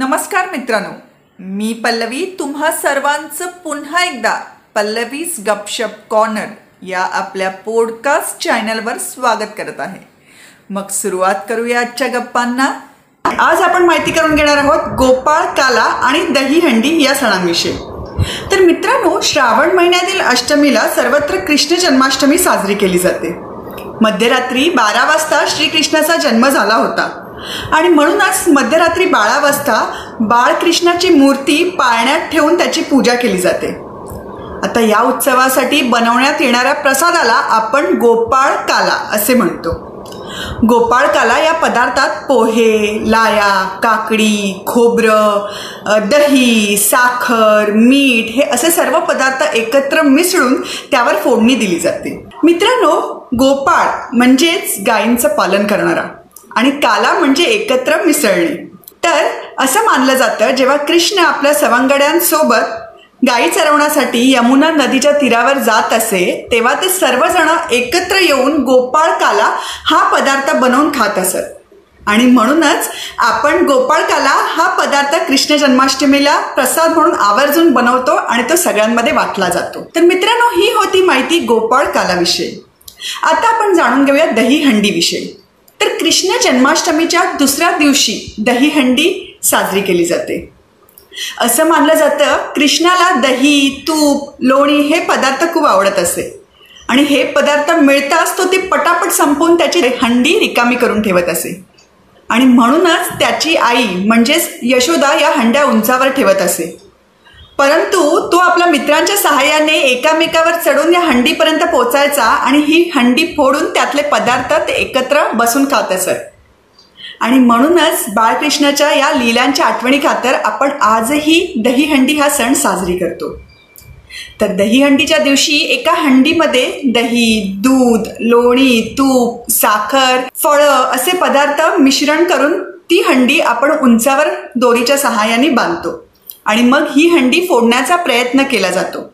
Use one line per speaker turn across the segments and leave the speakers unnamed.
नमस्कार मित्रांनो मी पल्लवी. तुम्हा सर्वांचं पुन्हा एकदा पल्लवीज गपशप कॉर्नर या आपल्या पॉडकास्ट चॅनलवर स्वागत करत आहे. मग सुरुवात करूया आजच्या गप्पांना. आज आपण माहिती करून घेणार आहोत गोपाळ काला आणि दहीहंडी या सणांविषयी. तर मित्रांनो श्रावण महिन्यातील अष्टमीला सर्वत्र कृष्ण जन्माष्टमी साजरी केली जाते. मध्यरात्री बारा वाजता श्रीकृष्णाचा जन्म झाला होता. आणि म्हणूनच मध्यरात्री बारा वाजता बाळकृष्णाची मूर्ती पाळण्यात ठेवून त्याची पूजा केली जाते. आता या उत्सवासाठी बनवण्यात येणाऱ्या प्रसादाला आपण गोपाळ काला असे म्हणतो. गोपाळ काला या पदार्थात पोहे लाया काकडी खोबरं दही साखर मीठ हे असे सर्व पदार्थ एकत्र मिसळून त्यावर फोडणी दिली जाते. मित्रांनो गोपाळ म्हणजेच गायींचं पालन करणारा. आणि काला म्हणजे एकत्र मिसळणे. तर असं मानलं जातं जेव्हा कृष्ण आपल्या सवंगड्यांसोबत गायी चरवण्यासाठी यमुना नदीच्या तीरावर जात असे तेव्हा ते सर्वजण एकत्र येऊन गोपाळ काला हा पदार्थ बनवून खात असत. आणि म्हणूनच आपण गोपाळ काला हा पदार्थ कृष्ण जन्माष्टमीला प्रसाद म्हणून आवर्जून बनवतो आणि तो सगळ्यांमध्ये वाटला जातो. तर मित्रांनो ही होती माहिती गोपाळ कालाविषयी आता आपण जाणून घेऊया दही हंडीविषयी तर कृष्ण जन्माष्टमीच्या दुसऱ्या दिवशी दहीहंडी साजरी केली जाते. असं मानलं जातं कृष्णाला दही तूप लोणी हे पदार्थ खूप आवडत असे. आणि हे पदार्थ मिळताच तो ते पटापट संपवून त्याची हंडी रिकामी करून ठेवत असे. आणि म्हणूनच त्याची आई म्हणजेच यशोदा या हंड्या उंचावर ठेवत असे. परंतु आपल्या मित्रांच्या सहाय्याने एकामेकावर चढून या हंडीपर्यंत पोचायचा आणि ही हंडी फोडून त्यातले पदार्थ ते एकत्र बसून खात असत आणि म्हणूनच बाळकृष्णाच्या या लीलांच्या आठवणी खातर आपण आजही दहीहंडी हा सण साजरी करतो. तर दहीहंडीच्या दिवशी एका हंडीमध्ये दही दूध लोणी तूप साखर फळं असे पदार्थ मिश्रण करून ती हंडी आपण उंचावर दोरीच्या सहाय्याने बांधतो. आणि मग ही हंडी फोडण्याचा प्रयत्न केला जातो.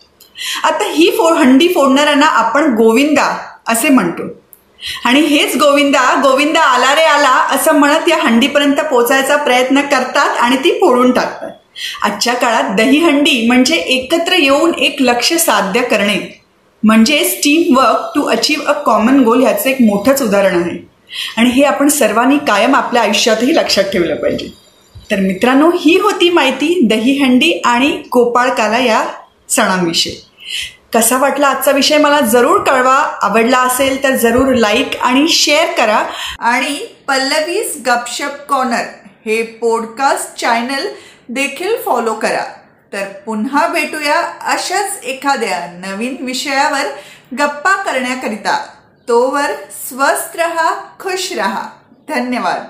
आता ही फो हंडी फोडणाऱ्यांना आपण गोविंदा असे म्हणतो. आणि हेच गोविंदा गोविंदा आला रे आला असं म्हणत या हंडीपर्यंत पोचायचा प्रयत्न करतात आणि ती फोडून टाकतात. आजच्या काळात दहीहंडी म्हणजे एकत्र येऊन एक लक्ष साध्य करणे. म्हणजेच team work to achieve a common goal ह्याचं एक मोठंच उदाहरण आहे. आणि हे आपण सर्वांनी कायम आपल्या आयुष्यातही लक्षात ठेवलं पाहिजे. तर मित्रांनो ही होती माहिती दहीहंडी आणि गोपाळकाला या सणांविषयी. कसा वाटला आजचा विषय मला जरूर कळवा. आवडला असेल तर जरूर लाईक आणि शेअर करा. आणि पल्लवीज गपशप कॉर्नर हे पॉडकास्ट चॅनल देखील फॉलो करा. तर पुन्हा भेटूया अशाच एखाद्या नवीन विषयावर गप्पा करण्याकरिता. तोवर स्वस्थ रहा खुश रहा. धन्यवाद.